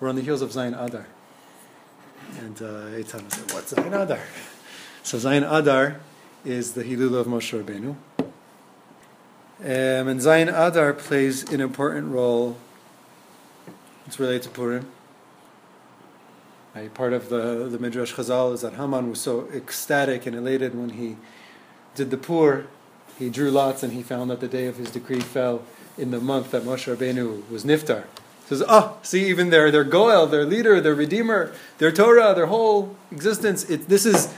we're on the heels of Zayin Adar. And uh, Eitan said, What's Zayin Adar? So Zayin Adar is the Hilul of Moshe Rabbeinu. Um, and Zayin Adar plays an important role. It's related to Purim. Right, part of the, the Midrash Chazal is that Haman was so ecstatic and elated when he did the Pur. He drew lots and he found that the day of his decree fell in the month that Moshe Rabbeinu was Niftar. Says, oh, see, even their, their Goel, their leader, their Redeemer, their Torah, their whole existence, it, this is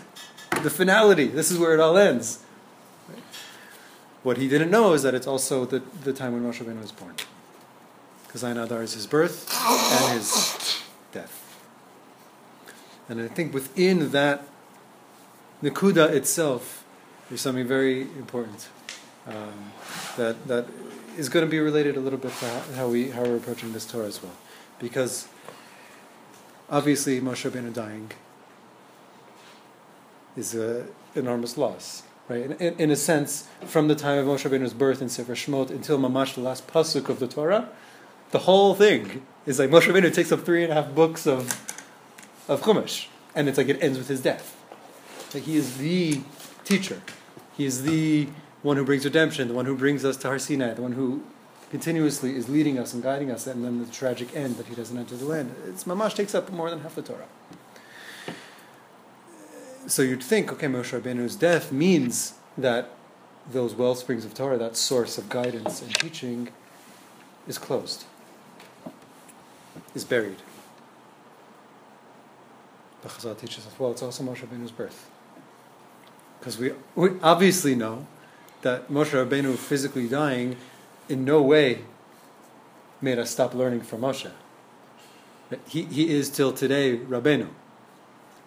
the finality. This is where it all ends. What he didn't know is that it's also the, the time when Moshe Rabbeinu was born. Because Zayin Adar is his birth and his death. And I think within that Nakuda itself, there's something very important um, that, that is going to be related a little bit to how, we, how we're approaching this Torah as well. Because obviously Moshe Rabbeinu dying is an enormous loss. Right? In, in, in, a sense, from the time of Moshe Rabbeinu's birth in Sefer Shemot until Mamash, the last pasuk of the Torah, the whole thing is like Moshe Rabbeinu takes up three and a half books of, of Chumash, and it's like it ends with his death. Like he is the teacher. He is the one who brings redemption, the one who brings us to Har Sinai, the one who continuously is leading us and guiding us, and then the tragic end that he doesn't enter the land. It's Mamash takes up more than half the Torah so you'd think, okay, Moshe Rabbeinu's death means that those well springs of Torah, that source of guidance and teaching, is closed, is buried. But Chazal teaches us, well, it's also Moshe Rabbeinu's birth. Because we, we obviously know that Moshe Rabbeinu physically dying in no way made us stop learning from Moshe. He, he is till today Rabbeinu.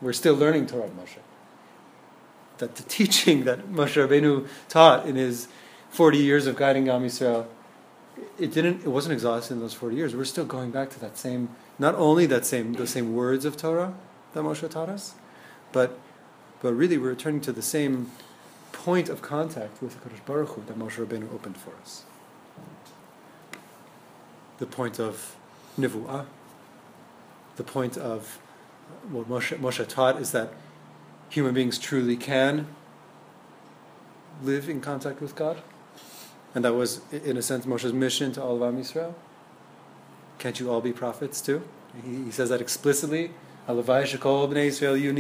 We're still learning Torah Moshe that the teaching that Moshe Rabbeinu taught in his 40 years of guiding Am Yisrael, it didn't, it wasn't exhausted in those 40 years. We're still going back to that same, not only that same, the same words of Torah that Moshe taught us, but, but really we're returning to the same point of contact with the Kadosh Baruch Hu that Moshe Rabbeinu opened for us. The point of nivuah, the point of what Moshe, Moshe taught is that human beings truly can live in contact with God. And that was, in a sense, Moshe's mission to all of Am Yisrael. Can't you all be prophets too? He, he says that explicitly. Alavai shekol b'nei Yisrael yu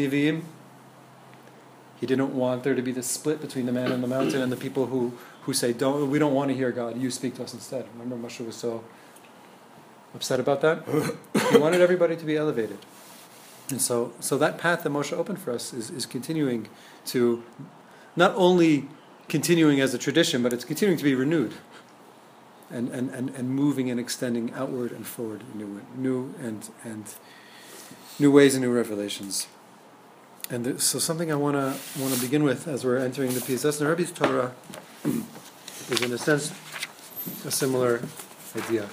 He didn't want there to be this split between the man on the mountain and the people who, who say, don't, we don't want to hear God, you speak to us instead. Remember Moshe was so upset about that? he wanted everybody to be elevated. And so, so that path that Moshe opened for us is, is continuing to not only continuing as a tradition, but it's continuing to be renewed and, and, and, and moving and extending outward and forward in new, new and, and new ways and new revelations. And so something I want to want to begin with as we're entering the Piaseczna Rebbe's Torah is in a sense a similar idea.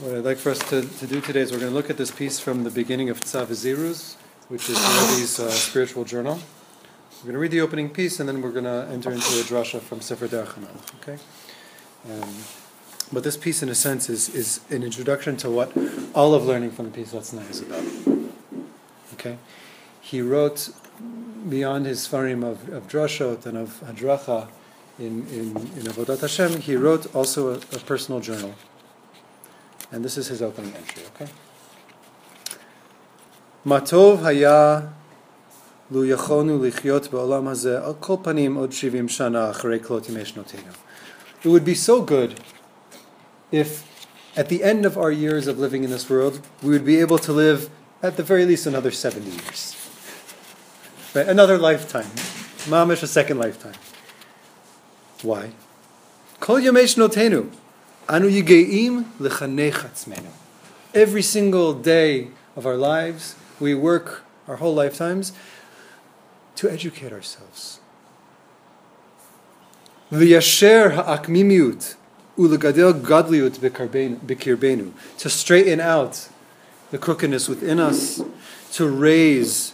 What I'd like for us to, to do today is we're going to look at this piece from the beginning of Tzav V'Ziruz, which is Rebbe's uh, spiritual journal. We're going to read the opening piece and then we're going to enter into a drasha from Sefer Derech Okay? Um, but this piece, in a sense, is, is an introduction to what all of learning from the piece that's nice about. Okay? He wrote, beyond his farim of, of drashot and of hadracha in, in, in Avodat Hashem, he wrote also a, a personal journal. And this is his opening entry, okay? Matov haya lu yachonu lichyot ba'olam hazeh al kol panim od shivim shana acharei klot notenu. It would be so good if at the end of our years of living in this world, we would be able to live at the very least another 70 years. Right? Another lifetime. Mamish, a second lifetime. Why? Kol. Anu. Every single day of our lives, we work our whole lifetimes to educate ourselves. To straighten out the crookedness within us, to raise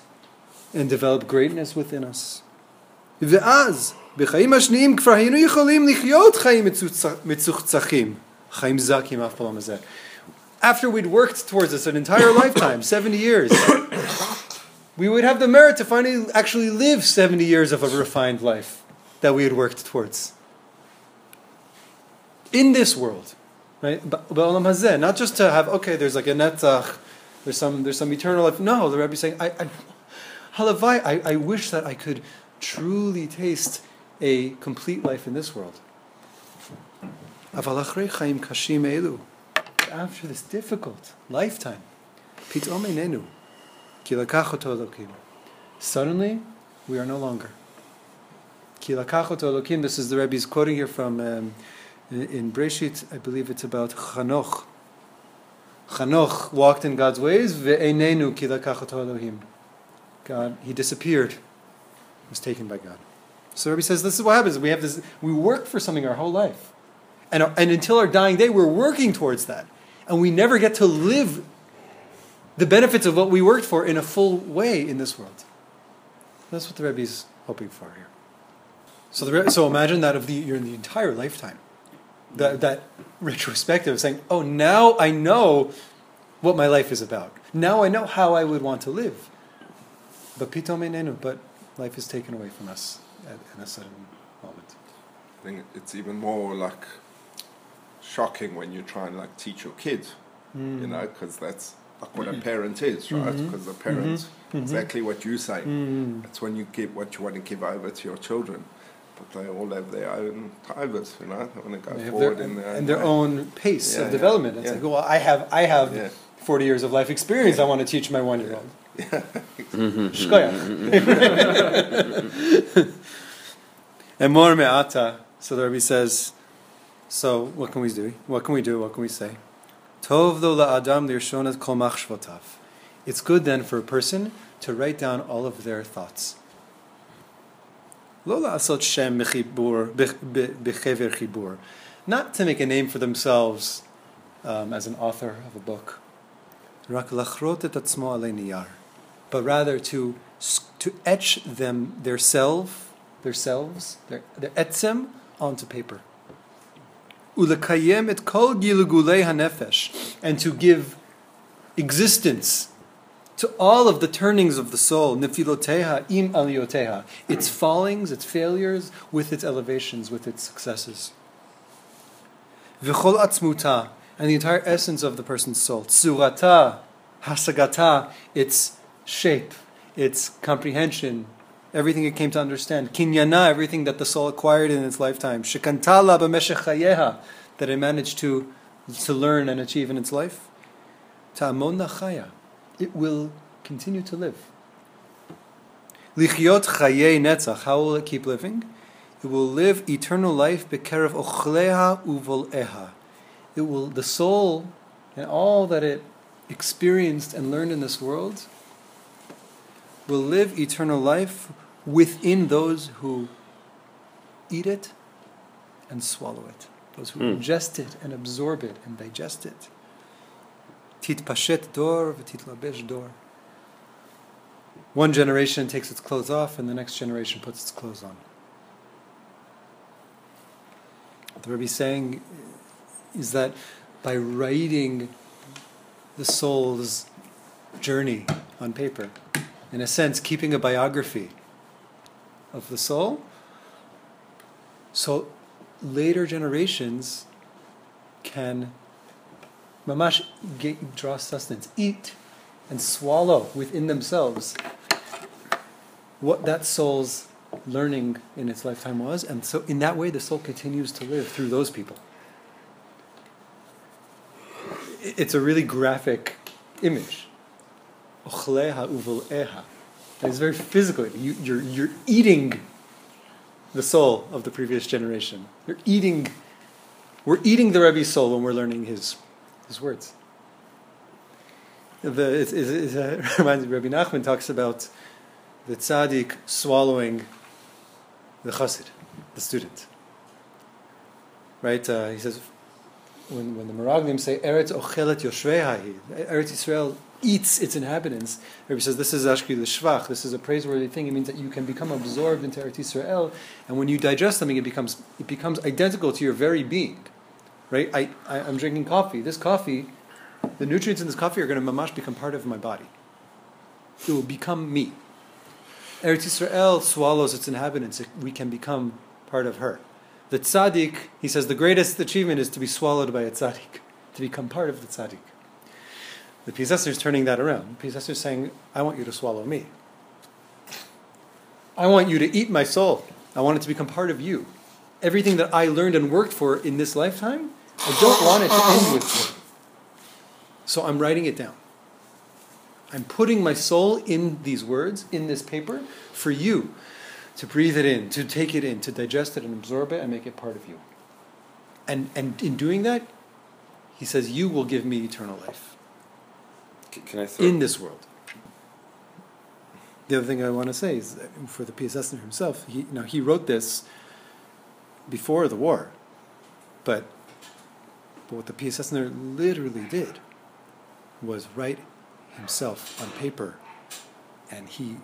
and develop greatness within us. Ve'az בחיים השניים כבר היינו יכולים לחיות חיים מצוחצחים Chaim zakim af b'olam hazeh. After we'd worked towards this an entire lifetime, 70 years, we would have the merit to finally actually live 70 years of a refined life that we had worked towards. In this world, right? Ba- Ba'olam hazeh, not just to have, okay, there's like a netzach, there's some, there's some eternal life. No, the Rebbe is saying, I, I, halavai, I, I wish that I could truly taste a complete life in this world. After this difficult lifetime. Suddenly, we are no longer. This is the Rebbe's quoting here from um, in, Breshit. I believe it's about Chanoch. Chanoch walked in God's ways. Ve'einenu ki lakach oto Elohim. God, he disappeared. Was taken by God. So Rebbe says this is what happens. We have this. We work for something our whole life, and and until our dying day, we're working towards that, and we never get to live the benefits of what we worked for in a full way in this world. That's what the Rebbe is hoping for here. So the so imagine that of the you're in the entire lifetime, that that retrospective of saying, oh, now I know what my life is about. Now I know how I would want to live. But pitom but life is taken away from us at, at a sudden moment. I think it's even more like shocking when you try and like teach your kid, you mm. know, because that's like what a mm-hmm. parent is, right? Because a parent, exactly what you say. Mm-hmm. That's when you give what you want to give over to your children. But they all have their own tivers, you know. They want to go They forward their, in their own and their way. own pace Yeah, of yeah, development. It's yeah. like, well, I have, I have Yeah. 40 years of life experience. I want to teach my one-year-old. Shkoyach. and more me'ata. So the Rebbe says, so what can we do? What can we do? What can we say? Tov lo la'adam lirshonas kol machshvotav. It's good then for a person to write down all of their thoughts. Not to make a name for themselves um, as an author of a book. But rather to, to etch them, their self, their selves, their, their etzem, onto paper. And to give existence to all of the turnings of the soul, nefiloteha im alioteha, its fallings, its failures, with its elevations, with its successes. V'chol atzmuta, and the entire essence of the person's soul. Tsurata, hasagata, its shape, its comprehension, everything it came to understand. Kinyana, everything that the soul acquired in its lifetime. Shikantala b'meshech chayeha, that it managed to, to learn and achieve in its life. Ta'amon chaya, it will continue to live. Lichyot chayei netzach, how will it keep living? It will live eternal life bekerev ochleha uvoleha. It will, the soul and all that it experienced and learned in this world will live eternal life within those who eat it and swallow it, those who hmm. ingest it and absorb it and digest it. Dor v'tit labesh dor. One generation takes its clothes off, and the next generation puts its clothes on. What the Rebbe is saying is that by writing the soul's journey on paper, in a sense, keeping a biography of the soul, so later generations can mamash get, draw sustenance, eat and swallow within themselves what that soul's learning in its lifetime was, and so in that way the soul continues to live through those people. It's a really graphic image. It's very physical. You, you're, you're eating the soul of the previous generation. You're eating, we're eating the Rebbe's soul when we're learning his, his words. The, it, it, it, reminds me, Rabbi Nachman talks about the tzaddik swallowing the chassid, the student. Right? Uh, he says, when, when the Meraglim say, Eretz ochelet yoshveha, Eretz Israel eats its inhabitants, Rabbi says, this is ashki l'shvach, this is a praiseworthy thing. It means that you can become absorbed into Eretz Israel, and when you digest something, it becomes, it becomes identical to your very being. Right? I, I, am drinking coffee. This coffee, the nutrients in this coffee are going to mamash become part of my body. It will become me. Eretz Yisrael swallows its inhabitants. We can become part of her. The tzaddik, he says, the greatest achievement is to be swallowed by a tzaddik, to become part of the tzaddik. The Piaseczner is turning that around. The Piaseczner is saying, I want you to swallow me. I want you to eat my soul. I want it to become part of you. Everything that I learned and worked for in this lifetime, I don't want it to end with me. So I'm writing it down. I'm putting my soul in these words, in this paper, for you to breathe it in, to take it in, to digest it and absorb it and make it part of you. And, and in doing that, he says, You will give me eternal life. Can I throw in this world? The other thing I want to say is for the Piaseczner himself, he, now he wrote this before the war, but, but what the Piaseczner literally did was write himself on paper, and he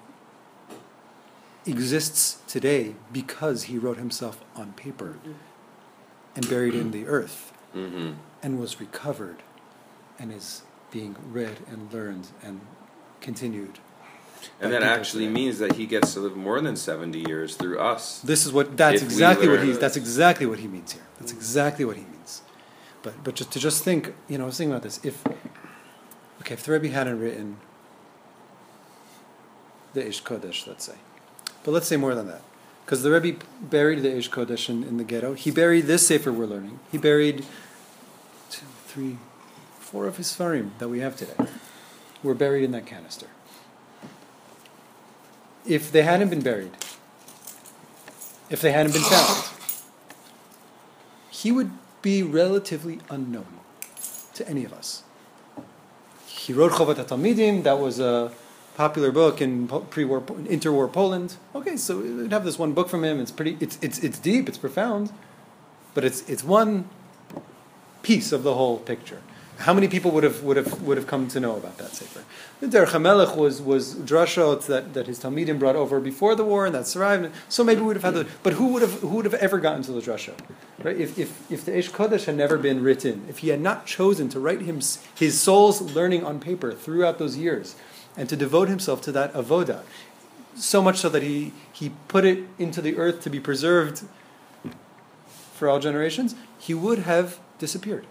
exists today because he wrote himself on paper and buried in the earth mm-hmm. and was recovered and is being read and learned and continued. And that actually means that he gets to live more than 70 years through us. This is what that's exactly what he that's exactly what he means here. That's exactly what he means. But but just to just think, you know, I was thinking about this. If okay, if the Rebbe hadn't written the Ish Kodesh, let's say, but let's say more than that. Because the Rebbe buried the Ish Kodesh in, in, the ghetto. He buried this Sefer we're learning. He buried two, three, four of his Sfarim that we have today. Were buried in that canister. If they hadn't been buried, if they hadn't been found, he would be relatively unknown to any of us. He wrote Chovat HaTalmidim, that was a popular book in pre-war, interwar Poland. Okay, so we'd have this one book from him. It's pretty. It's it's it's deep. It's profound, but it's it's one piece of the whole picture. How many people would have would have would have come to know about that sefer? The Derech HaMelech was was drashot that, that his talmidim brought over before the war, and that survived. So maybe we would have had the. But who would have who would have ever gotten to the drashot? Right? If, if if the Ish Kodesh had never been written, if he had not chosen to write him his soul's learning on paper throughout those years, and to devote himself to that avoda. So much so that he, he put it into the earth to be preserved for all generations, he would have disappeared.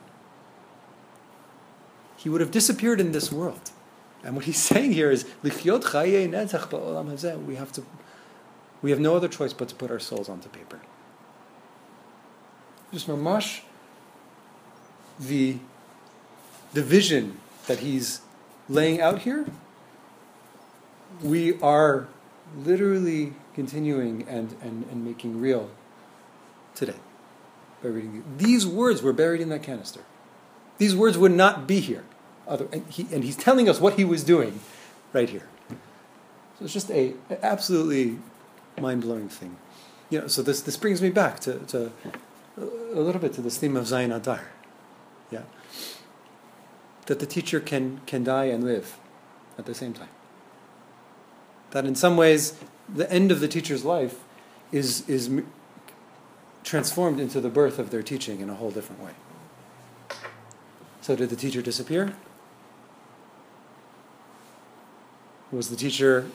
He would have disappeared in this world. And what he's saying here is, we have to, we have no other choice but to put our souls onto paper. Just mamash, the, the vision that he's laying out here we are literally continuing and, and, and making real today by reading these words were buried in that canister. These words would not be here. Other, and, he, and he's telling us what he was doing right here. So it's just a, a absolutely mind blowing thing. You know, so this, this brings me back to, to a little bit to this theme of Zayin Adar. Yeah. That the teacher can, can die and live at the same time that in some ways the end of the teacher's life is, is transformed into the birth of their teaching in a whole different way. So, did the teacher disappear? Was the teacher.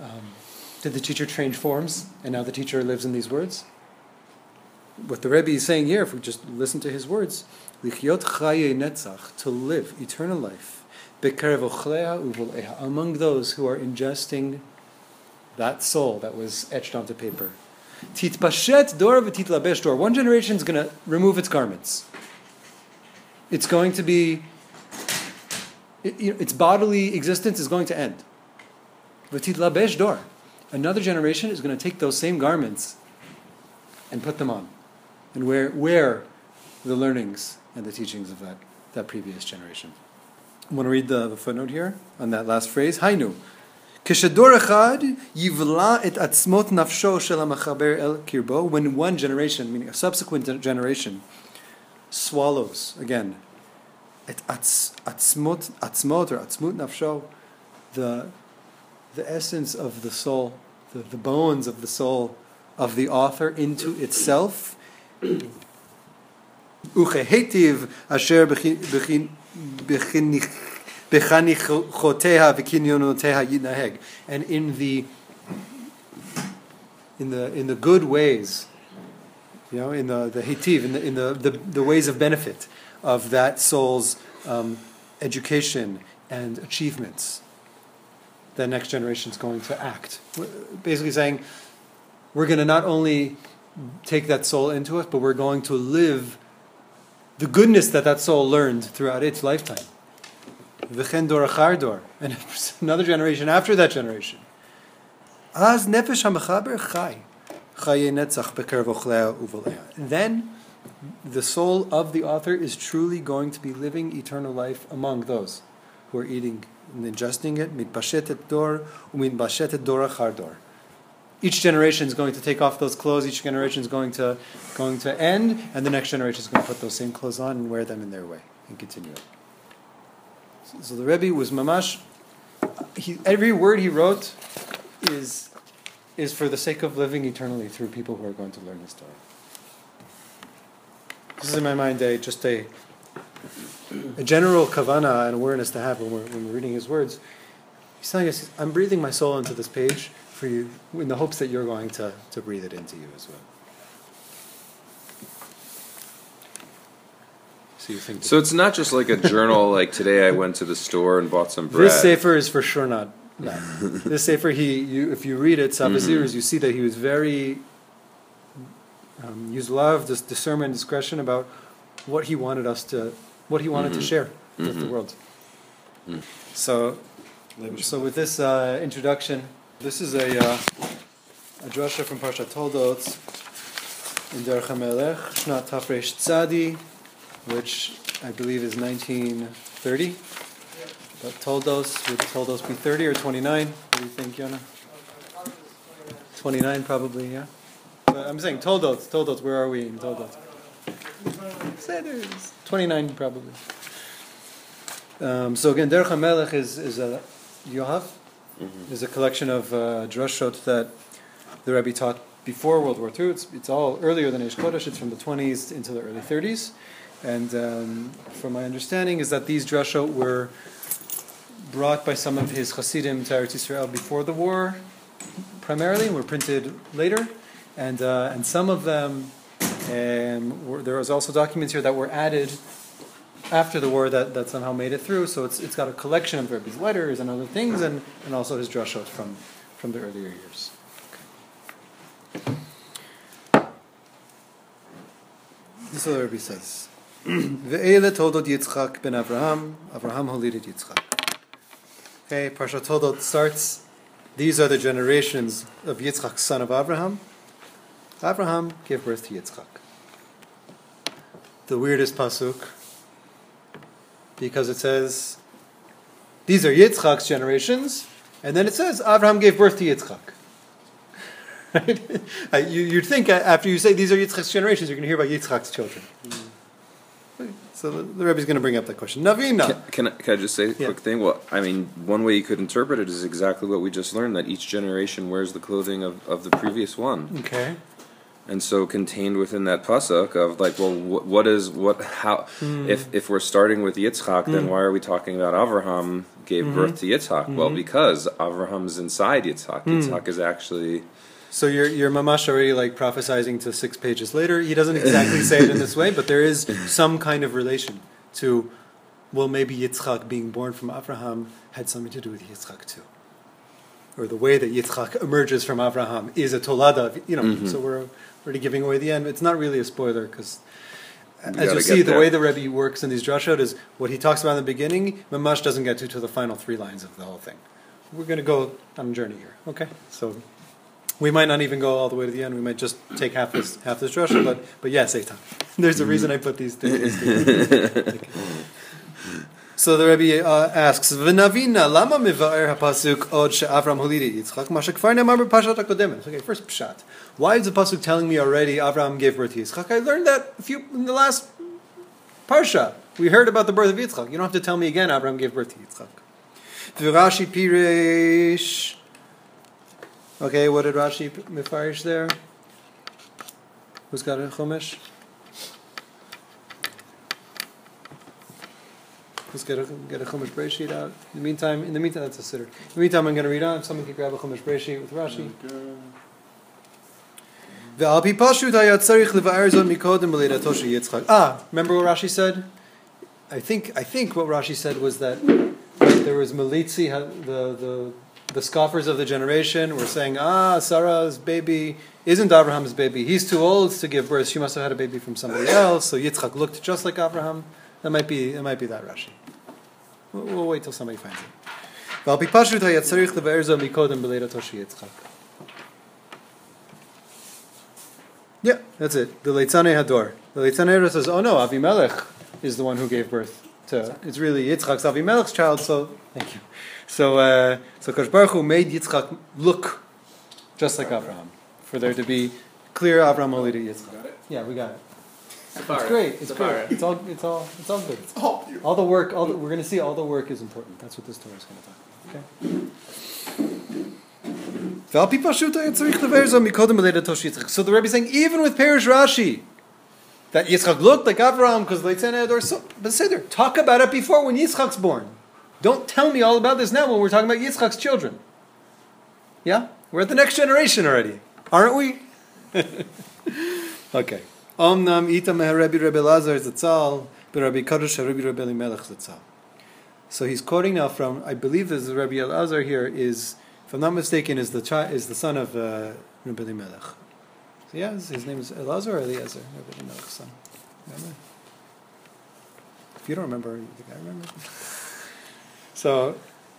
Um, did the teacher change forms and now the teacher lives in these words? What the Rebbe is saying here, if we just listen to his words, to live eternal life among those who are ingesting that soul that was etched onto paper. Titpashet dor v'titlabesh dor. One generation is going to remove its garments. It's going to be, its bodily existence is going to end. Another generation is going to take those same garments and put them on and wear, wear the learnings and the teachings of that, that previous generation. I want to read the, the footnote here on that last phrase. Hainu. When one generation, meaning a subsequent generation, swallows again את עצמות, עצמות or עצמות נפשו, the, the essence of the soul, the, the bones of the soul of the author into itself, וכהיטיב אשר בחניכותיה וקניונותיה יתנהג. And in the in the in the good ways, you know, in the the hitiv, in the in the, the, the ways of benefit of that soul's um, education and achievements, the next generation is going to act. Basically, saying we're going to not only take that soul into us, but we're going to live the goodness that that soul learned throughout its lifetime. V'chen dor dor, and another generation after that generation. Az nefesh netzach Then, the soul of the author is truly going to be living eternal life among those who are eating and ingesting it. Mitbashetet dor, umitbashetet dor each generation is going to take off those clothes. Each generation is going to going to end, and the next generation is going to put those same clothes on and wear them in their way and continue it. So, so the Rebbe was mamash. He, every word he wrote is is for the sake of living eternally through people who are going to learn his Torah. This is in my mind a just a a general kavana and awareness to have when we're, when we're reading his words. He's telling us, I'm breathing my soul into this page for you in the hopes that you're going to, to breathe it into you as well. So, you think so it's not just like a journal like today I went to the store and bought some bread. This sefer is for sure not that. this sefer, he, you, if you read it, Tzav V'Ziruz, mm-hmm. you see that he was very, um, used a lot this discernment and discretion about what he wanted us to, what he wanted mm-hmm. to share with mm-hmm. the world. Mm. So, so with this uh, introduction, this is a, uh, a drasha from Parshat Toldot in Derech HaMelech, Shnat Tafresh Tzadi, which I believe is 1930. But Toldos, would Toldos be 30 or 29? What do you think, Yona? 29 probably, yeah. But I'm saying Toldos, Toldos, where are we in Toldot? Toldos? 29 probably. Um, so again, Derech HaMelech is, is a Yohav, mm-hmm. is a collection of uh, drashot that the Rebbe taught before World War II. It's, it's all earlier than Eish Kodesh. It's from the 20s into the early 30s. And um, from my understanding is that these drashot were brought by some of his Hasidim to Eretz Yisrael before the war, primarily, and were printed later. And, uh, and some of them, um, were, there was also documents here that were added after the war that, that somehow made it through. So it's, it's got a collection of Rebbe's letters and other things, and, and also his drashot from, from the earlier years. Okay. This is what Rebbe says. Ve'ele toldot Yitzchak ben Avraham, Avraham holided Yitzchak. Okay, Parsha Toldot starts, these are the generations of Yitzchak, son of Avraham. Avraham gave birth to Yitzchak. The weirdest pasuk, because it says these are Yitzchak's generations, and then it says Abraham gave birth to Yitzchak. Right? you, you'd think after you say these are Yitzchak's generations, you're going to hear about Yitzchak's children. Mm. So the, the Rebbe is going to bring up that question. Navina. Can, can, I, can I just say a yeah. quick thing? Well, I mean, one way you could interpret it is exactly what we just learned that each generation wears the clothing of, of the previous one. Okay and so contained within that pasuk of like, well, what, what is what? How? Mm. If if we're starting with Yitzchak, mm. then hmm. why are we talking about Avraham gave mm-hmm. birth to Yitzchak? Mm-hmm. Well, because Avraham's inside Yitzchak. Mm. Yitzchak is actually. So your your mamash already like prophesizing to six pages later. He doesn't exactly say it in this way, but there is some kind of relation to, well, maybe Yitzchak being born from Avraham had something to do with Yitzchak too or the way that Yitzchak emerges from Avraham is a tolada. You know, mm-hmm. so we're already giving away the end. It's not really a spoiler because, as you see, the way the Rebbe works in these drashot is what he talks about in the beginning. Mamash doesn't get to to the final three lines of the whole thing. We're going to go on a journey here. Okay, so we might not even go all the way to the end. We might just take half this half this drasha, but but yeah, save time. There's a reason I put these things. So the Rebbe uh, asks, "V'navina lama mivaer hapasuk od she'Avram holidi Yitzchak mashakfar nemar b'pashat hakodemet." Okay, first pshat. Why is the pasuk telling me already Avram gave birth to Yitzchak? I learned that a few in the last parsha. We heard about the birth of Yitzchak. You don't have to tell me again. Avram gave birth to Yitzchak. Rashi Pirish. Okay, what did Rashi mifarish there? Who's got a chumash? Let's get a get a chumash Breshit out. In the meantime, in the meantime, that's a sitter. In the meantime, I'm going to read on. Someone can grab a chumash Breshit with Rashi. Ah, remember what Rashi said? I think I think what Rashi said was that there was Melitzi, the the the scoffers of the generation were saying, "Ah, Sarah's baby isn't Abraham's baby. He's too old to give birth. She must have had a baby from somebody else." So Yitzchak looked just like Abraham. That might be that might be that Rashi. We'll, we'll wait till somebody finds it. Yeah, that's it. The Leitzanei Hador. The Leitzane says, oh no, Avimelech is the one who gave birth to. It's really Yitzchak's Avimelech's child, so thank you. So, uh, so Kosh Baruch Hu made Yitzchak look just like Abraham, for there to be clear Abraham Holy to Yitzchak. Yeah, we got it. It's great. It's great. It's all. It's all. It's all good. It's all, all, the work. All the, we're going to see. All the work is important. That's what this Torah is going to talk. Okay. So the Rebbe is saying even with Parish Rashi, that Yitzchak looked like Avraham because Leitzen Ador. So, but there. talk about it before when Yitzchak's born. Don't tell me all about this now when we're talking about Yitzchak's children. Yeah, we're at the next generation already, aren't we? okay. Omnam Lazar Zatzal, Rabbi Kadosh Elimelech Zatzal. So he's quoting now from, I believe this is Rabbi Elazar here is, if I'm not mistaken, is the chi- is the son of uh, Rabbi Elimelech. So yeah, his, name is Elazar or Eliezer, Rabbi Elimelech's son. Remember? If you don't remember, you think I remember? so,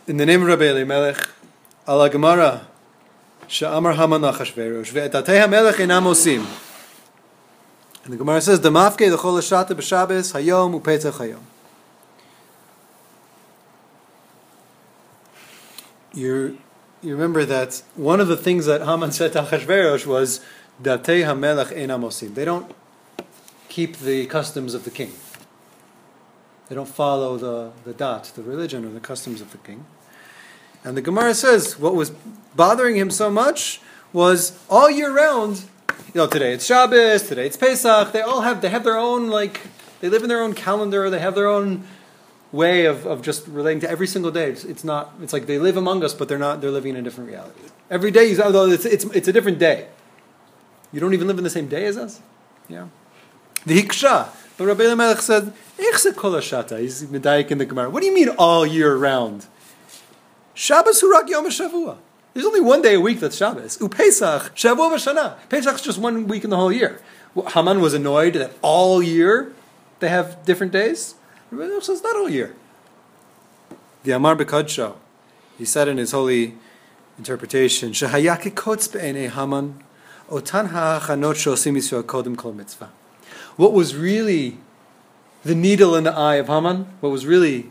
in the name of Rabbi Elimelech, ala Gemara, she'amar Haman Achashverosh, ve'etatei hamelech enam osim. And the Gemara says, "Demafke l'chol hashata b'Shabbos hayom u'petach hayom." You you remember that one of the things that Haman said to Achashverosh was, "Datei hamelech ein amosim." They don't keep the customs of the king. They don't follow the the dat, the religion or the customs of the king. And the Gemara says what was bothering him so much was all year round. You know, today it's Shabbos, today it's Pesach. They all have they have their own like they live in their own calendar. They have their own way of, of just relating to every single day. It's, it's not. It's like they live among us, but they're not. They're living in a different reality. Every day, although it's, it's it's a different day. You don't even live in the same day as us. Yeah. The hiksha. But Rabbi Elimelech said, "Ich se kol hashata." He's medayik in the Gemara. What do you mean all year round? Shabbos hurak yom shavua. There's only one day a week that's Shabbos. Upesach shavua v'shana. Pesach's just one week in the whole year. Haman was annoyed that all year they have different days. Elimelech says not all year. The Amar Bekadsho, he said in his holy interpretation, "Shehayake kotz be'enei Haman, otan ha'achanot shosim Yisrael kodem kol mitzvah." What was really the needle in the eye of Haman, what was really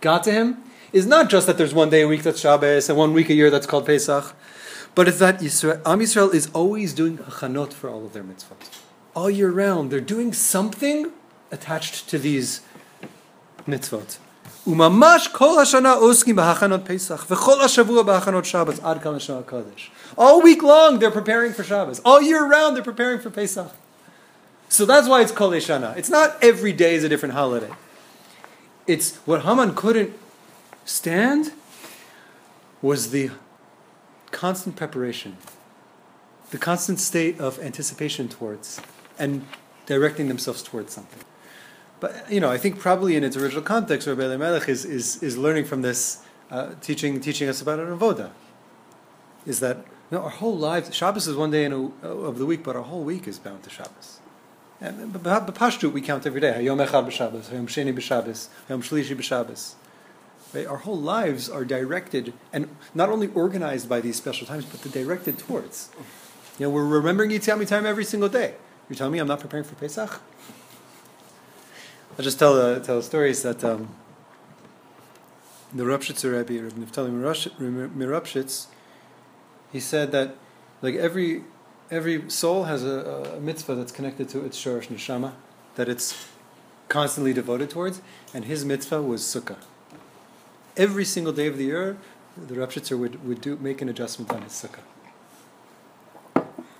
got to him, is not just that there's one day a week that's Shabbos and one week a year that's called Pesach, but it's that Yisrael, Am Yisrael is always doing hachanot for all of their mitzvot. All year round, they're doing something attached to these mitzvot. וממש כל השנה עוסקים בהכנות פסח, וכל השבוע בהכנות שבת, עד כאן לשנה הקודש. All week long they're preparing for Shabbos. All year round they're preparing for Pesach. So that's why it's Kol Shana. It's not every day is a different holiday. It's what Haman couldn't stand was the constant preparation, the constant state of anticipation towards and directing themselves towards something. But you know, I think probably in its original context, Rabbi Elimelech is, is, is learning from this, uh, teaching teaching us about avoda. Is that you know, our whole lives? Shabbos is one day a, of the week, but our whole week is bound to Shabbos. And but Pashtut we count every day. Hayom Echad b'Shabbos, Hayom Sheni b'Shabbos, Hayom Shlishi b'Shabbos. Right? Our whole lives are directed and not only organized by these special times, but they're directed towards. You know, we're remembering Yitzhak time every single day. You're telling me I'm not preparing for Pesach? I'll just tell a, tell a story is that um, the Rupshitzer Rebbe, Reb Neftali Mirupshitz, he said that like every every soul has a, a mitzvah that's connected to its shorish neshama, that it's constantly devoted towards, and his mitzvah was sukkah. Every single day of the year, the Rupshitzer would, would do make an adjustment on his sukkah.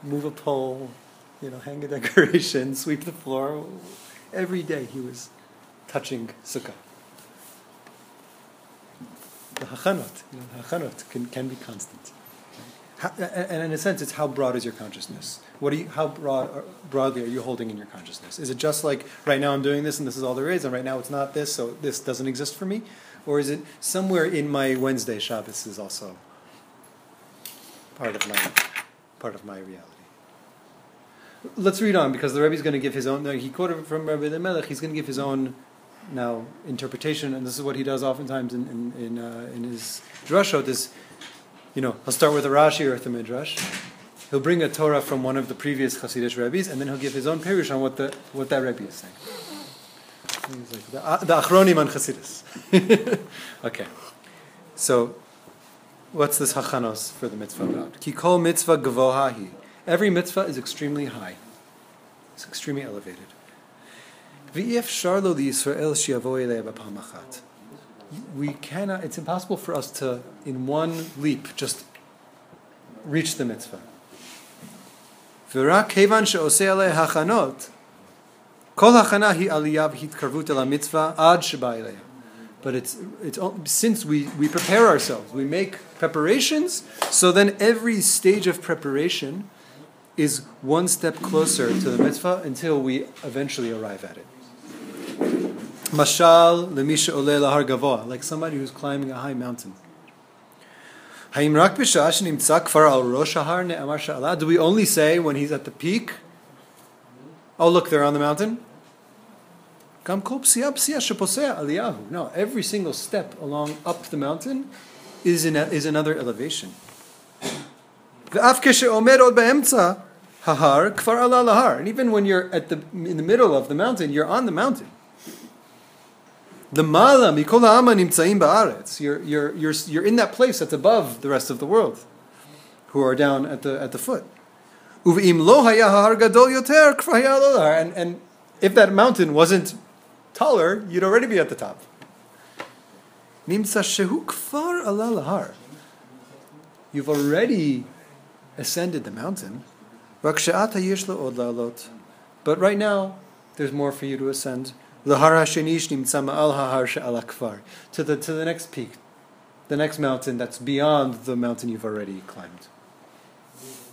Move a pole, you know, hang a decoration, sweep the floor. Every day he was touching sukkah. the hachanot. You know, hachanot can, can be constant. How, and in a sense, it's how broad is your consciousness? What are you, how broad, broadly are you holding in your consciousness? Is it just like right now I'm doing this and this is all there is, and right now it's not this, so this doesn't exist for me? Or is it somewhere in my Wednesday Shabbos is also part of my part of my reality? Let's read on because the Rebbe is going to give his own. He quoted from Rabbi Melech. He's going to give his own now interpretation, and this is what he does oftentimes in in in, uh, in his drashot. Is you know he'll start with a Rashi or a Midrash. He'll bring a Torah from one of the previous Hasidic rabbis, and then he'll give his own perush on what the what that Rebbe is saying. He's like the, uh, the Achronim on Chasidus. okay. So, what's this Hachanos for the mitzvah about? Kikol mitzvah gvohahi. Every mitzvah is extremely high. It's extremely elevated. V'if sharlo Yisrael shiavoy We cannot, it's impossible for us to, in one leap, just reach the mitzvah. Hachanot Kol hi aliyah el mitzvah ad sheba But it's, it's since we, we prepare ourselves, we make preparations, so then every stage of preparation is one step closer to the mitzvah until we eventually arrive at it. Mashal lemisha ole lahar gavoa, like somebody who's climbing a high mountain. Haim rak kfar al rosh ne'amar sha'ala. Do we only say when he's at the peak? Oh, look, they're on the mountain. No, every single step along up the mountain is, in a, is another elevation. And even when you're at the, in the middle of the mountain, you're on the mountain. The mala mikol ha'ama nimtzaim ba'aretz. You're, you're, you're, you're in that place that's above the rest of the world, who are down at the, at the foot. Uve'im lo haya ha'ar gadol yoter And, and if that mountain wasn't taller, you'd already be at the top. Ala. You've already ascended the mountain. But right now, there's more for you to ascend. To the, to the next peak, the next mountain that's beyond the mountain you've already climbed.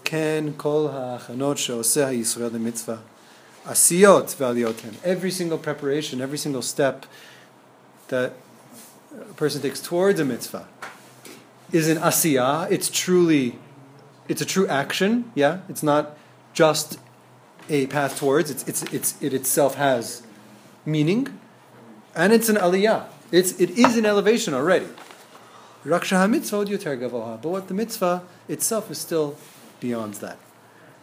Ken kol ha'achanot she'oseh Yisrael mitzvah. Asiyot v'aliyotem. Every single preparation, every single step that a person takes towards a mitzvah is an asiyah. It's truly, it's a true action. Yeah, it's not just a path towards. It's, it's, it's, it itself has meaning, and it's an aliyah. It's, it is an elevation already. Raksha mitzvah But what the mitzvah itself is still beyond that.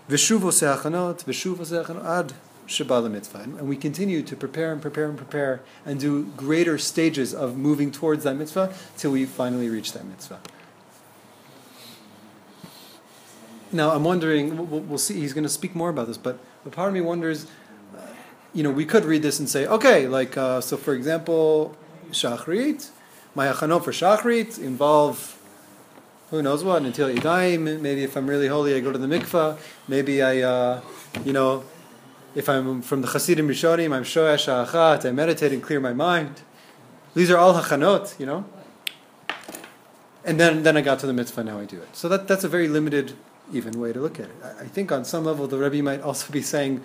Vishuvo se'achanot, vishuvo se'achanot ad Shabbat mitzvah. And we continue to prepare and prepare and prepare and do greater stages of moving towards that mitzvah till we finally reach that mitzvah. Now, I'm wondering, we'll, we'll see, he's going to speak more about this, but, but part of me wonders, uh, you know, we could read this and say, okay, like, uh, so for example, Shachrit, my achanot for Shachrit involve who knows what, until Yadayim, maybe if I'm really holy, I go to the mikvah, maybe I, uh, you know, if I'm from the Hasidim Rishonim, I'm Shoesh Ha'achat, I meditate and clear my mind. These are all hachanot, you know? And then, then I got to the mitzvah, now I do it. So that, that's a very limited, even way to look at it. I, I think on some level the Rebbe might also be saying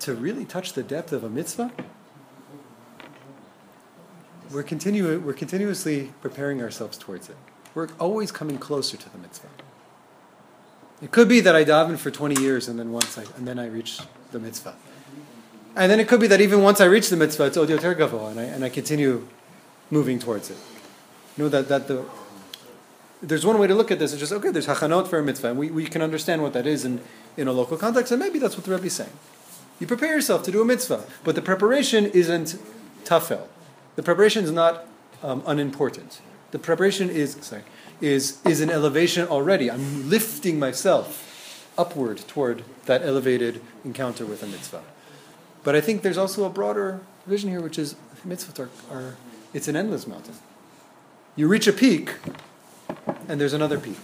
to really touch the depth of a mitzvah, we're, continu- we're continuously preparing ourselves towards it. We're always coming closer to the mitzvah. It could be that I daven for 20 years and then once I, and then I reach the mitzvah. And then it could be that even once I reach the mitzvah, it's odioter gavo, and I, and I continue moving towards it. You know that, that the, there's one way to look at this. It's just, okay, there's hachanot for a mitzvah, and we, we can understand what that is in, in a local context, and maybe that's what the Rebbe is saying. You prepare yourself to do a mitzvah, but the preparation isn't tafel. The preparation is not um, unimportant. The preparation is, sorry, is, is an elevation already. I'm lifting myself upward toward that elevated encounter with a mitzvah. But I think there's also a broader vision here, which is mitzvahs are, are it's an endless mountain. You reach a peak, and there's another peak.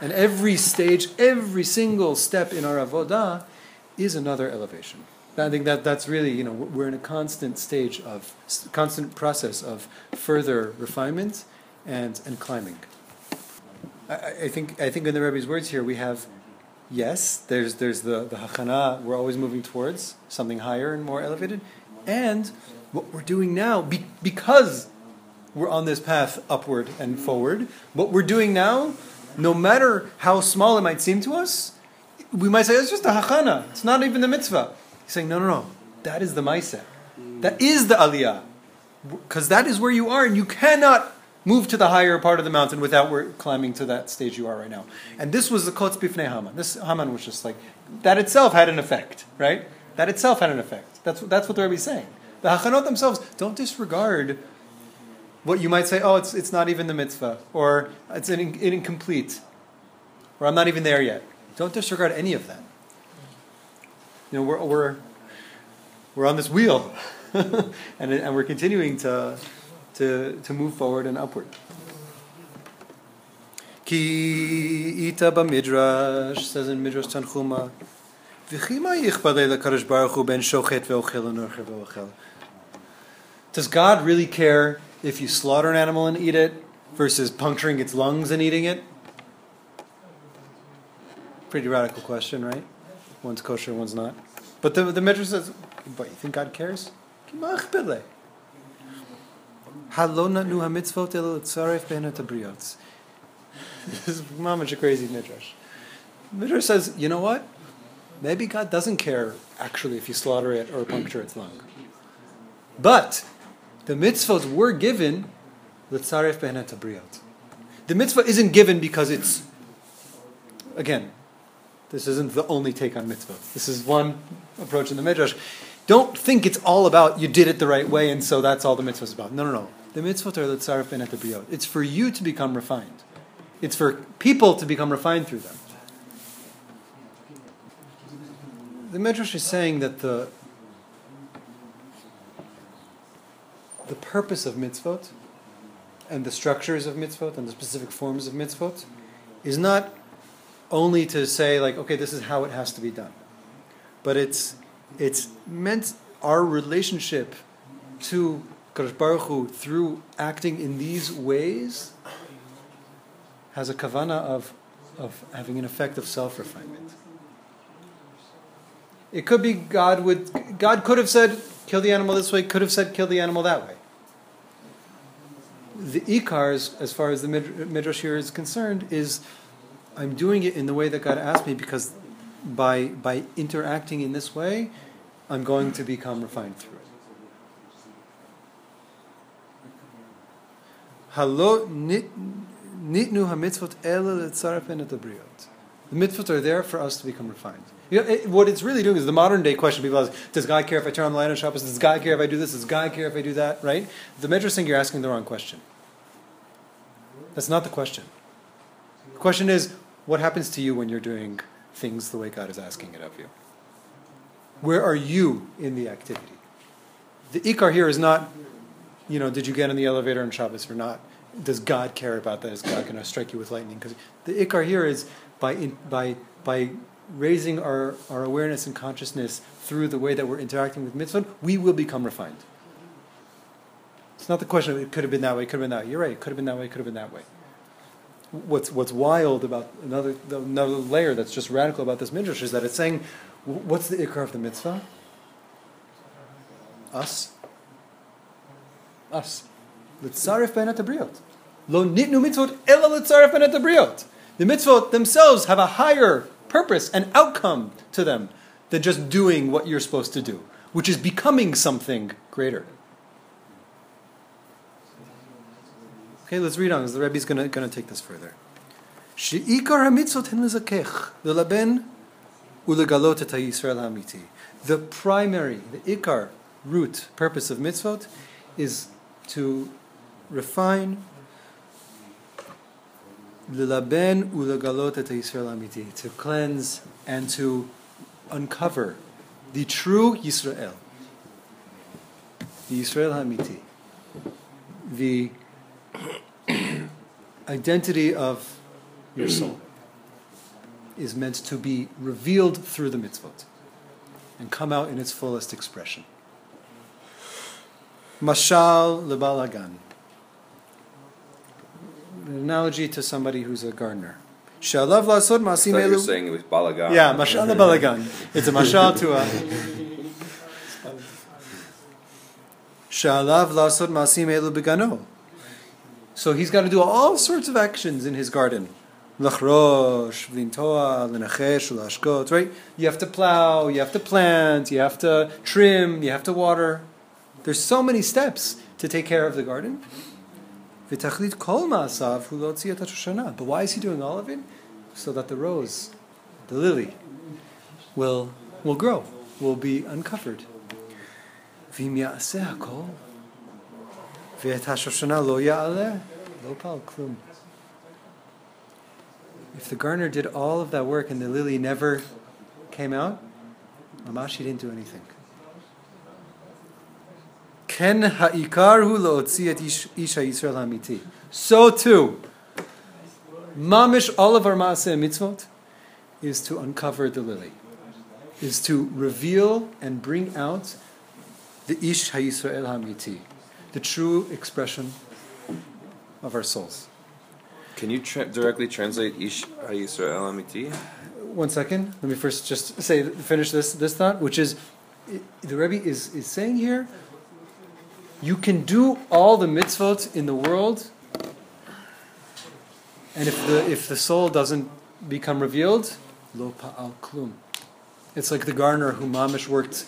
And every stage, every single step in our avodah is another elevation. I think that that's really you know we're in a constant stage of constant process of further refinement and and climbing. I, I think I think in the Rebbe's words here we have yes there's there's the the hachana we're always moving towards something higher and more elevated, and what we're doing now be, because we're on this path upward and forward. What we're doing now, no matter how small it might seem to us, we might say it's just a hachana. It's not even the mitzvah. He's saying, no, no, no. That is the ma'aseh. That is the aliyah. Because that is where you are, and you cannot move to the higher part of the mountain without climbing to that stage you are right now. And this was the kotz bifnei Haman. This Haman was just like, that itself had an effect, right? That itself had an effect. That's, that's what the Rebbe is saying. The hachanot themselves don't disregard what you might say, oh, it's, it's not even the mitzvah, or it's in, incomplete, or I'm not even there yet. Don't disregard any of that. You know, we're, we're, we're on this wheel, and, and we're continuing to, to, to move forward and upward. Ki ita midrash says in Midrash Tanchuma, Does God really care if you slaughter an animal and eat it versus puncturing its lungs and eating it? Pretty radical question, right? One's kosher, one's not. But the, the Midrash says, but you think God cares? This is mamash a crazy Midrash. Midrash says, you know what? Maybe God doesn't care actually if you slaughter it or puncture its lung. But the mitzvot were given l'tzaref behenet abriot. The mitzvah isn't given because it's, again, this isn't the only take on mitzvah. This is one approach in the midrash. Don't think it's all about you did it the right way and so that's all the mitzvah is about. No, no, no. The mitzvot are l'tzaref behenet abriot. It's for you to become refined. It's for people to become refined through them. The midrash is saying that the the purpose of mitzvot and the structures of mitzvot and the specific forms of mitzvot is not only to say like okay this is how it has to be done but it's it's meant our relationship to Kadosh Baruch Hu through acting in these ways has a kavana of of having an effect of self refinement. It could be God would God could have said kill the animal this way, could have said kill the animal that way the ikars, as far as the midrash here is concerned, is I'm doing it in the way that God asked me because by by interacting in this way, I'm going to become refined through it. Halo nitnu hamitzvot The mitzvot are there for us to become refined. You know, it, what it's really doing is the modern day question people ask, does God care if I turn on the light on Shabbos? Does God care if I do this? Does God care if I do that? Right? The Midrash saying you're asking the wrong question. That's not the question. The question is, what happens to you when you're doing things the way God is asking it of you? Where are you in the activity? The ikar here is not, you know, did you get in the elevator on Shabbos or not? Does God care about that? Is God going to strike you with lightning? Because the ikar here is by in, by by raising our, our awareness and consciousness through the way that we're interacting with mitzvah, we will become refined. It's not the question of it could have been that way, it could have been that way. You're right, it could have been that way, it could have been that way. What's, what's wild about another, another layer that's just radical about this midrash is that it's saying, what's the ikar of the mitzvah? Us. Us. L'tzaref ben abriot. Lo nitnu mitzvot ela l'tzaref ben abriot. The mitzvot themselves have a higher purpose and outcome to them than just doing what you're supposed to do, which is becoming something greater. Okay, let's read on. The Rebbe is going to take this further. She'ikar hamitzot hen lezakech, lelaben ulegalot et Yisrael hamiti. The primary, the ikar, root, purpose of mitzvot is to refine lelaben ulegalot et Yisrael hamiti, to cleanse and to uncover the true Yisrael, the Yisrael hamiti, the identity of your soul is meant to be revealed through the mitzvot. and come out in its fullest expression. Mashal lebalagan. An analogy to somebody who's a gardener. Shalav lasod masim thought you were saying it was balagan. Yeah, mashal lebalagan. It's a mashal to a. Shalav lasod masim elu begano. So he's got to do all sorts of actions in his garden. Right? You have to plow, you have to plant, you have to trim, you have to water. There's so many steps to take care of the garden. But why is he doing all of it? So that the rose, the lily, will, will grow, will be uncovered. If the gardener did all of that work and the lily never came out, Mamashi didn't do anything. So too, mamish all of our maaseh mitzvot is to uncover the lily, is to reveal and bring out the ish ha'Yisrael ha'amiti, the true expression of our souls. Can you tra- directly translate Ish HaYisrael Amiti? One second. Let me first just say finish this this thought, which is the Rebbe is, is saying here. You can do all the mitzvot in the world, and if the if the soul doesn't become revealed, lo pa'al klum. It's like the gardener who mamish worked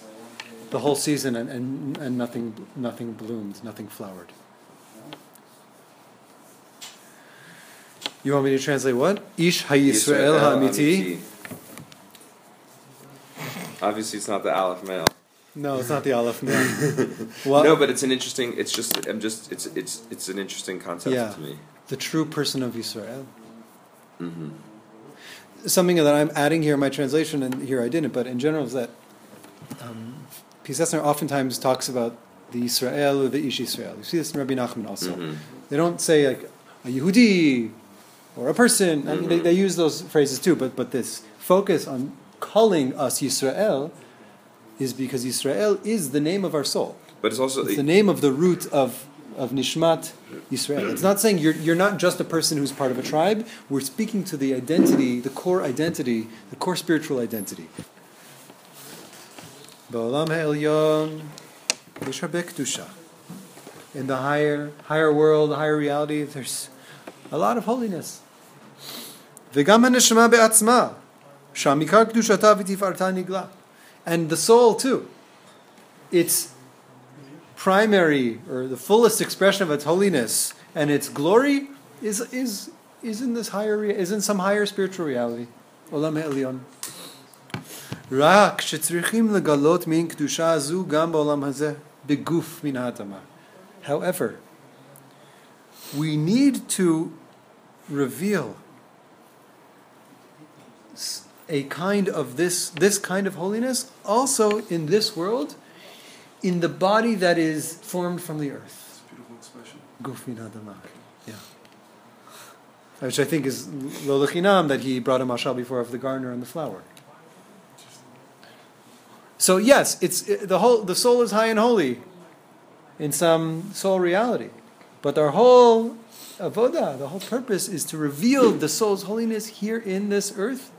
the whole season and, and, and nothing nothing bloomed, nothing flowered. You want me to translate what? Ish hayisrael ha'amiti. Obviously, it's not the Aleph male. No, it's not the Aleph male. No, but it's an interesting. It's just. I'm just. It's. It's. It's an interesting concept Yeah. to me. the true person of Israel. hmm Something that I'm adding here in my translation, and here I didn't, but in general, is that um, Piaseczner oftentimes talks about the Israel or the Ish Israel. You see this in Rabbi Nachman also. Mhm. They don't say like a Yehudi or a person. I mean, they, Mhm. they use those phrases too, but but this focus on calling us Israel is because Israel is the name of our soul. But it's also. It's the name of the root of, of Nishmat Yisrael. It's not saying you're, you're not just a person who's part of a tribe. We're speaking to the identity, the core identity, the core spiritual identity. Ba'olam ha'elyon, there's kedusha. In the higher, higher world, higher reality, there's a lot of holiness. V'gam ha'neshama be'atzma, shamikar kedushata v'tifarta nigla. And the soul, too. Its primary, or the fullest expression of its holiness and its glory is, is, is in this higher, is in some higher spiritual reality. Olam ha'elyon. רק שצריכים לגלות מין קדושה זו גם בעולם הזה, בגוף מן האדמה. However, we need to reveal s- a kind of this this kind of holiness also in this world in the body that is formed from the earth Beautiful expression. Guf min hadamah. yeah which I think is lo lechinam that he brought a mashal before of the gardener and the flower so yes it's it, the whole the soul is high and holy in some soul reality but our whole avoda the whole purpose is to reveal the soul's holiness here in this earth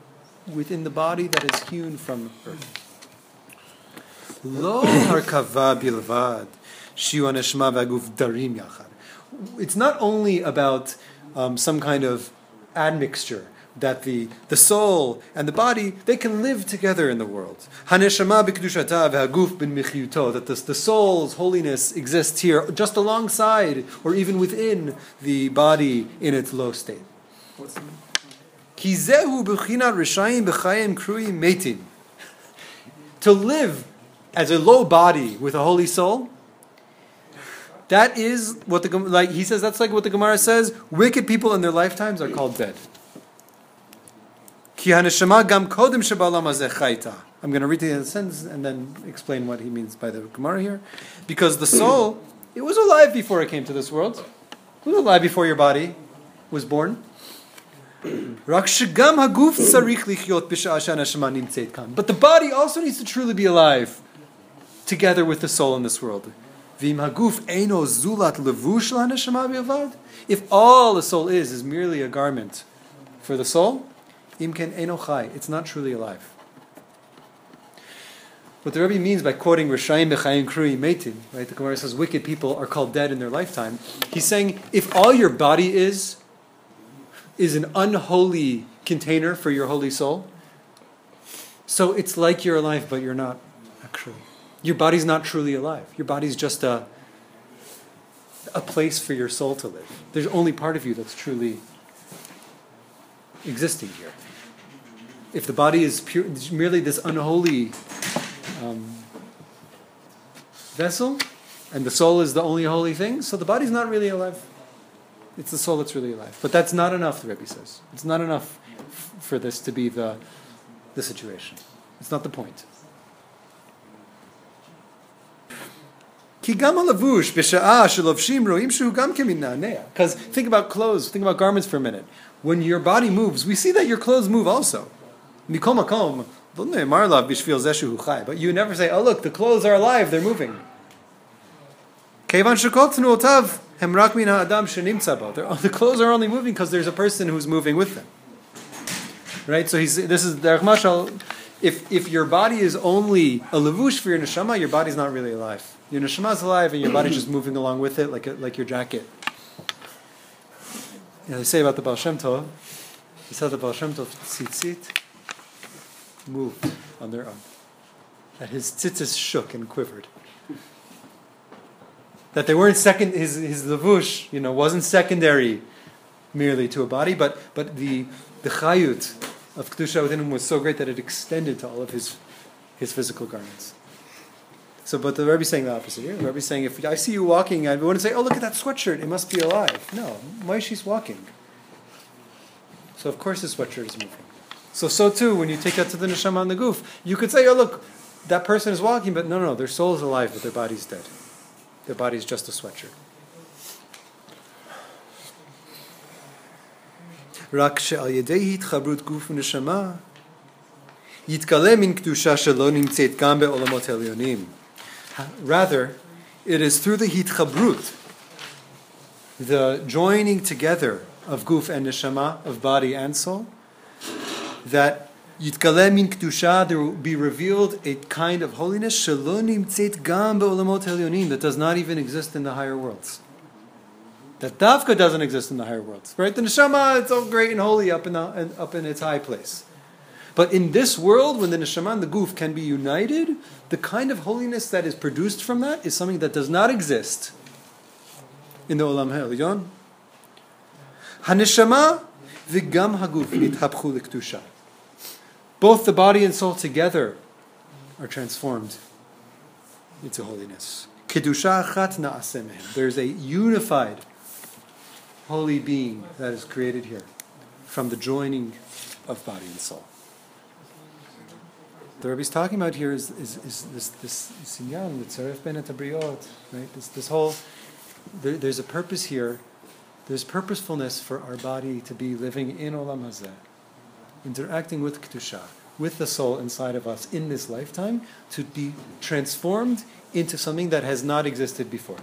within the body that is hewn from earth. Lo harkava bilvad, v'aguf darim yachad. It's not only about um, some kind of admixture that the, the soul and the body they can live together in the world. Haneshama that the, the soul's holiness exists here just alongside or even within the body in its low state. What's the Ki rishayim b'chayim metin. To live as a low body with a holy soul, that is what the like he says. That's like what the Gemara says. Wicked people in their lifetimes are called dead. I'm going to read the sentence and then explain what he means by the Gemara here. Because the soul, it was alive before it came to this world. It was alive before your body was born. but the body also needs to truly be alive together with the soul in this world. If all the soul is, is merely a garment for the soul, Imken It's not truly alive. What the Rebbe means by quoting Rishayim Bechayim Krui Meitin, right? The Gemara says wicked people are called dead in their lifetime. He's saying if all your body is is an unholy container for your holy soul, so it's like you're alive, but you're not actually. Your body's not truly alive. Your body's just a a place for your soul to live. There's only part of you that's truly existing here. If the body is pure, merely this unholy um, vessel, and the soul is the only holy thing, so the body's not really alive. It's the soul that's really alive. But that's not enough, the Rebbe says. It's not enough f- for this to be the, the situation. It's not the point. Because think about clothes, think about garments for a minute. When your body moves, we see that your clothes move also. But you never say, oh look, the clothes are alive, they're moving. The clothes are only moving because there's a person who's moving with them. Right? So he's this is Derech Mashal. If if your body is only a levush for your neshama, your body's not really alive. Your neshama is alive, and your body's just moving along with it, like a, like your jacket. You know, they say about the Baal Shem Tov, he said the Baal Shem Tov tzitzit moved on their own. That his tzitzis shook and quivered. That they weren't second, his, his levush, you know, wasn't secondary merely to a body, but, but the, the chayut of Kedusha within him was so great that it extended to all of his, his physical garments. So, but the Rebbe is saying the opposite here. The Rebbe is saying, if I see you walking, I wouldn't say, oh, look at that sweatshirt, it must be alive. No, Moishi's walking. So, of course, his sweatshirt is moving. So, so too, when you take that to the neshama on the goof, you could say, oh, look, that person is walking, but no, no, their soul is alive, but their body's dead. Their body is just a sweatshirt. רק שעל ידי התחברות גוף ונשמה יתגלה מן קדושה שלא נמצאת גם בעולמות עליונים. Rather, it is through the hitchabrut, the joining together of guf and neshama, of body and soul, that Yitkale min kedusha, there will be revealed a kind of holiness shelo nimtzet gam be'olamot elyonim that does not even exist in the higher worlds. That dafka doesn't exist in the higher worlds, right? The neshama, it's all great and holy up in the, up in its high place. But in this world, when the neshama and the guf can be united, the kind of holiness that is produced from that is something that does not exist in the olam ha'elyon. Haneshama v'gam haguf both the body and soul together are transformed into holiness. There's a unified holy being that is created here from the joining of body and soul. The Rebbe is talking about here is, is, is this this sinyan, the tzaref ben briot, right? This this whole there, there's a purpose here. There's purposefulness for our body to be living in olam hazeh interacting with Kedusha, with the soul inside of us in this lifetime, to be transformed into something that has not existed before.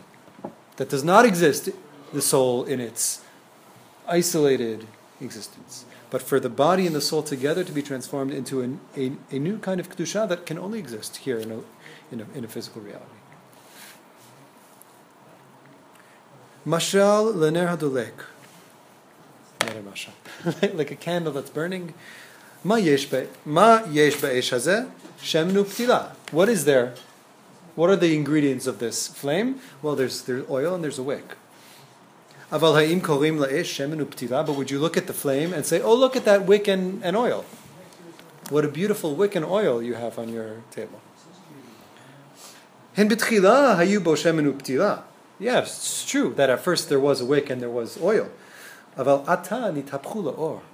That does not exist, the soul in its isolated existence. But for the body and the soul together to be transformed into an, a, a new kind of Kedusha that can only exist here in a, in a, in a physical reality. Mashal lener hadulek. like a candle that's burning. What is there? What is there? What are the ingredients of this flame? Well, there's, there's oil and there's a wick. But would you look at the flame and say, oh, look at that wick and, and oil? What a beautiful wick and oil you have on your table. Yes, it's true that at first there was a wick and there was oil. But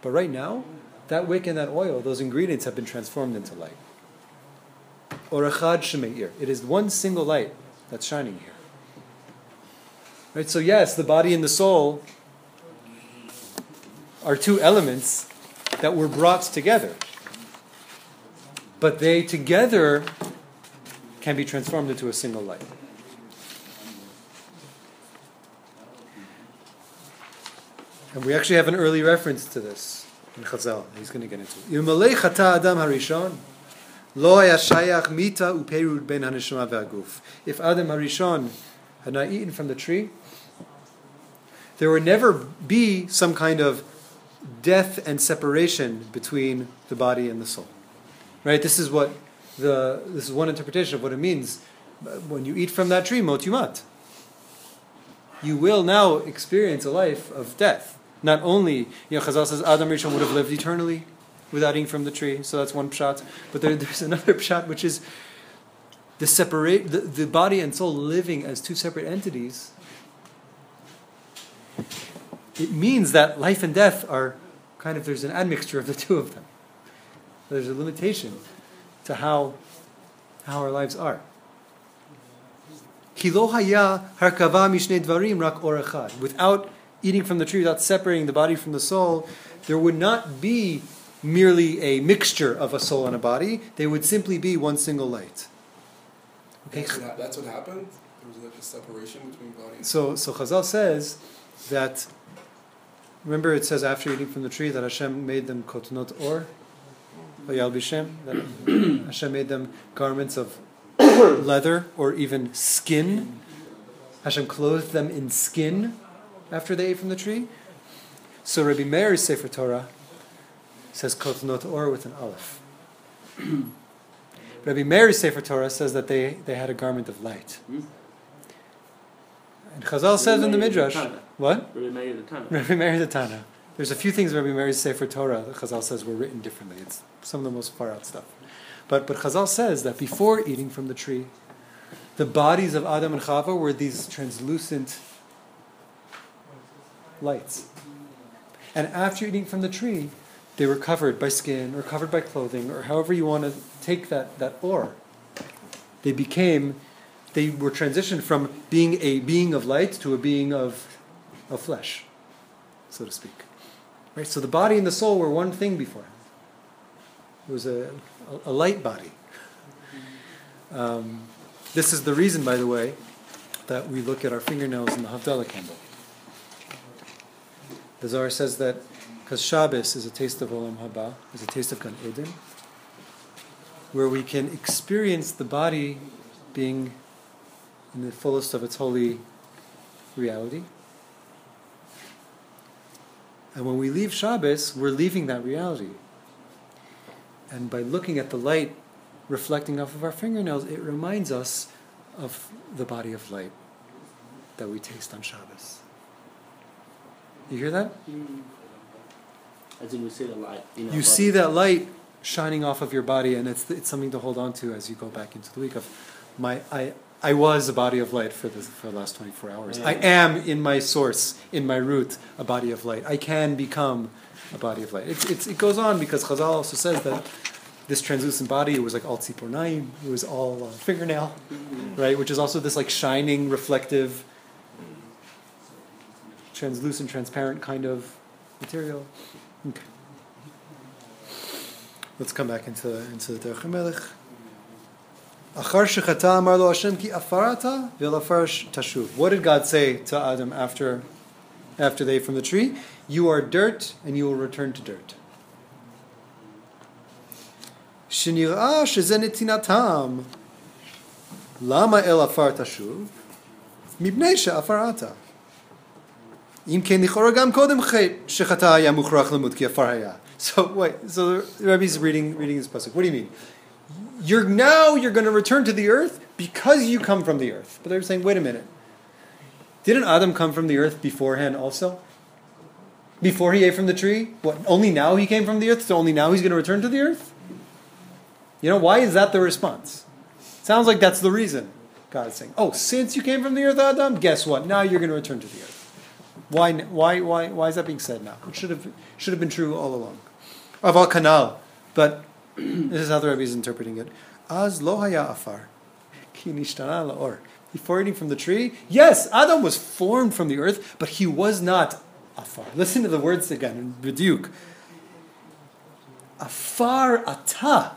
right now, that wick and that oil, those ingredients have been transformed into light. It is one single light that's shining here. Right? So yes, the body and the soul are two elements that were brought together. But they together can be transformed into a single light. And we actually have an early reference to this in Chazal. He's going to get into it. Adam harishon, lo mita uperud ben ve'aguf. If Adam harishon had not eaten from the tree, there would never be some kind of death and separation between the body and the soul. Right? This is what the this is one interpretation of what it means when you eat from that tree, mot yumat. You will now experience a life of death. Not only, you know, Chazal says Adam Rishon would have lived eternally without eating from the tree, so that's one pshat. But there, there's another pshat which is the separate the, the body and soul living as two separate entities it means that life and death are kind of there's an admixture of the two of them. There's a limitation to how how our lives are. Without eating from the tree, without separating the body from the soul, there would not be merely a mixture of a soul and a body. They would simply be one single light. Okay. That's what, that's what happened. There was like a separation between body. And so, so Chazal says that Remember, it says after eating from the tree that Hashem made them kotnot or, Bishem, that Hashem made them garments of leather or even skin. Hashem clothed them in skin after they ate from the tree. So Rabbi Meir's Sefer Torah says kotnot or with an aleph. Rabbi Meir's Sefer Torah says that they, they had a garment of light. Hmm? And Chazal says in the Midrash, what? Rabbi Meir the Tana. Rabbi Meir the Tana. There's a few things Rabbi Meir's Sefer Torah that Chazal says were written differently. It's some of the most far out stuff. But, but Chazal says that before eating from the tree, the bodies of Adam and Chava were these translucent lights. And after eating from the tree, they were covered by skin or covered by clothing or however you want to take that, that or. They became they were transitioned from being a being of light to a being of, of flesh, so to speak. Right? So the body and the soul were one thing before. It was a, a, a light body. Um, this is the reason, by the way, that we look at our fingernails in the Havdalah candle. The Zohar says that because Shabbos is a taste of Olam Haba, is a taste of Gan Eden, where we can experience the body being in the fullest of its holy reality. And when we leave Shabbos, we're leaving that reality. And by looking at the light reflecting off of our fingernails, it reminds us of the body of light that we taste on Shabbos. You hear that? As in, you see the light. You, you see that light shining off of your body, and it's it's something to hold on to as you go back into the week. Of my, I I was a body of light for the, for the last 24 hours. Yeah. I am in my source, in my root, a body of light. I can become a body of light. It's, it's, it goes on because Chazal also says that this translucent body was like all tzipor it was all uh, fingernail, mm-hmm. right? Which is also this like shining, reflective, translucent, transparent kind of material. Okay. Let's come back into into the Derech Melech. Achar shechata amar lo Hashem ki afarata v'lafar tashuv. What did God say to Adam after after they from the tree? You are dirt, and you will return to dirt. Shinirah shezenetinatam lama el afar tashuv mibnei. אם כן, לכאורה גם קודם שחטא היה מוכרח למות כי עפר היה. So, wait, so the Rebbe's reading, reading this pasuk. What do you mean? you're now you're going to return to the earth because you come from the earth. But they're saying, wait a minute. Didn't Adam come from the earth beforehand also? Before he ate from the tree? What only now he came from the earth, so only now he's going to return to the earth? You know, why is that the response? Sounds like that's the reason. God is saying, Oh, since you came from the earth, Adam, guess what? Now you're going to return to the earth. Why why why why is that being said now? It should have should have been true all along. Aval kanal. But this is how the Rebbe is interpreting it. Az lo haya afar, ki nishtana laor. Before eating from the tree, yes, Adam was formed from the earth, but he was not afar. Listen to the words again in. Afar ata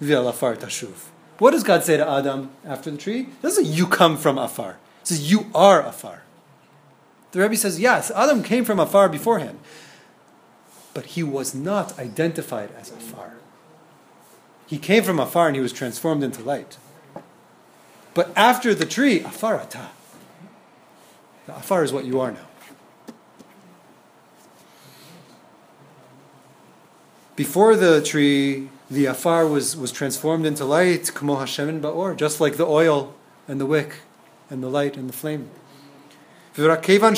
vil afar tashuv. What does God say to Adam after the tree? It doesn't you come from afar. It says you are afar. The Rebbe says, yes, Adam came from afar beforehand, but he was not identified as afar. He came from afar and he was transformed into light. But after the tree, afar ata. The afar is what you are now. Before the tree, the afar was, was transformed into light, kamo Hashem ba'or, just like the oil and the wick and the light and the flame. And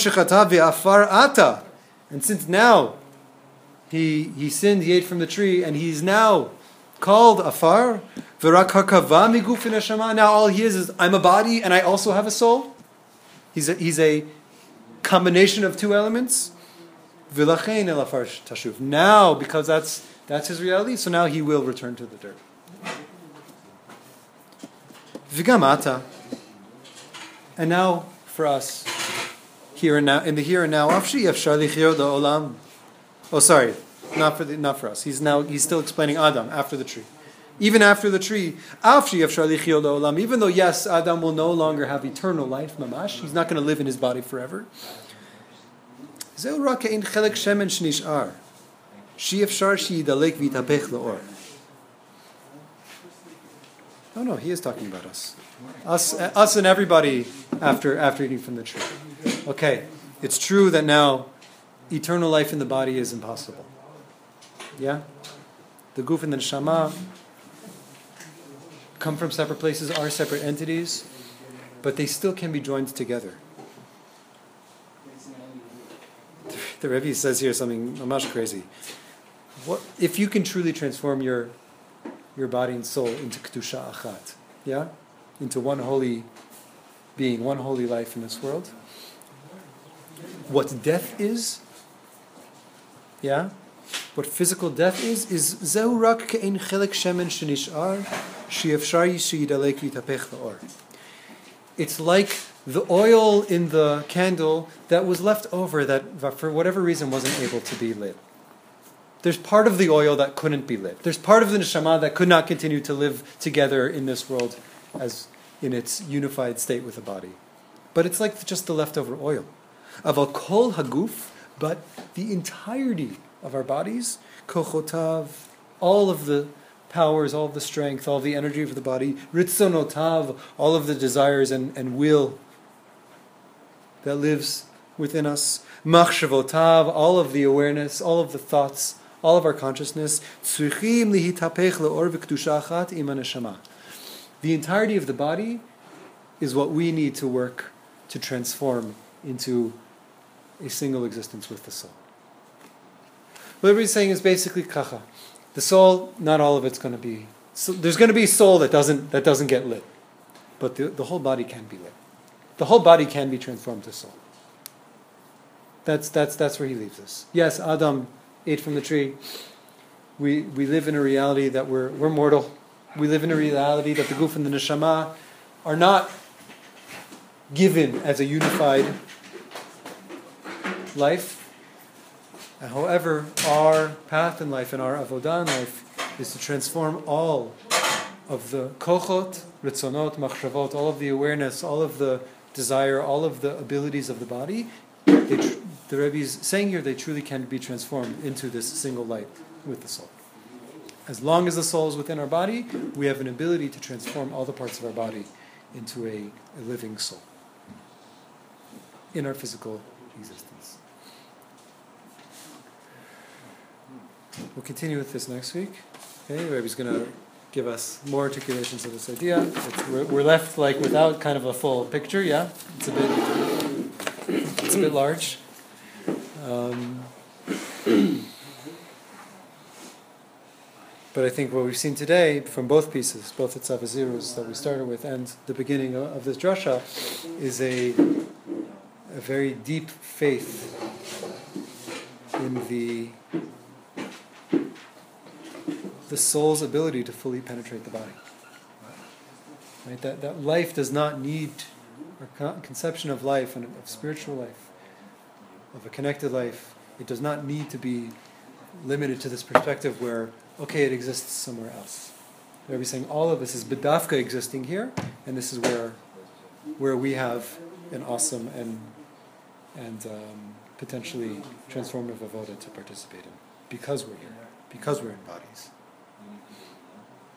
since now he, he sinned, he ate from the tree, and he's now called afar, now all he is is, I'm a body and I also have a soul. He's a, he's a combination of two elements. V'lachein el afar tashuv. Now, because that's that's his reality, so now he will return to the dirt. Vigamata. And now for us, here and now, in the here and now, olam. Oh, sorry, not for the, not for us. He's now he's still explaining Adam after the tree. Even after the tree, olam. even though yes, Adam will no longer have eternal life, mamash, he's not going to live in his body forever. No, no, he is talking about us. Us, us and everybody after, after eating from the tree. Okay, it's true that now eternal life in the body is impossible. Yeah? The guf and the neshama come from separate places, are separate entities, but they still can be joined together. The Rebbe says here something much crazy. What if you can truly transform your your body and soul into kedusha achat, yeah, into one holy being, one holy life in this world? What death is, yeah, what physical death is, is zehu rak ke'en chelik shemen shenishar she'efshar yidalek v'tapech la'or. It's like the oil in the candle that was left over that for whatever reason wasn't able to be lit. There's part of the oil that couldn't be lit. There's part of the neshama that could not continue to live together in this world as in its unified state with the body. But it's like just the leftover oil. Of a kol haguf, but the entirety of our bodies, kochotav, all of the powers, all of the strength, all of the energy of the body, ritzonotav, all of the desires and, and will that lives within us, machshavotav, all of the awareness, all of the thoughts, all of our consciousness, the entirety of the body is what we need to work to transform into a single existence with the soul. What everybody's saying is basically kacha. The soul, not all of it's going to be. So there's going to be soul that doesn't that doesn't get lit, but the, the whole body can be lit. The whole body can be transformed to soul. That's that's that's where he leaves us. Yes, Adam ate from the tree. We, we live in a reality that we're, we're mortal. We live in a reality that the guf and the neshama are not given as a unified life. However, our path in life and our avodah in life is to transform all of the kochot, ritzonot, machshavot, all of the awareness, all of the desire, all of the abilities of the body. They, the Rebbe is saying here they truly can be transformed into this single light with the soul. As long as the soul is within our body, we have an ability to transform all the parts of our body into a, a living soul in our physical existence. We'll continue with this next week. Okay, Rebbe's going to give us more articulations of this idea. We're, we're left like without kind of a full picture. Yeah, it's a bit it's a bit large. Um, but I think what we've seen today from both pieces, both the Tzav V'Ziruz that we started with and the beginning of, of this drasha, is a, a very deep faith in the the soul's ability to fully penetrate the body. Right? That, that life does not need, or conception of life and of spiritual life of a connected life. It does not need to be limited to this perspective where, okay, it exists somewhere else. The Rebbe is saying all of this is bedafka existing here, and this is where, where we have an awesome and, and um, potentially transformative avoda to participate in, because we're here, because we're in bodies.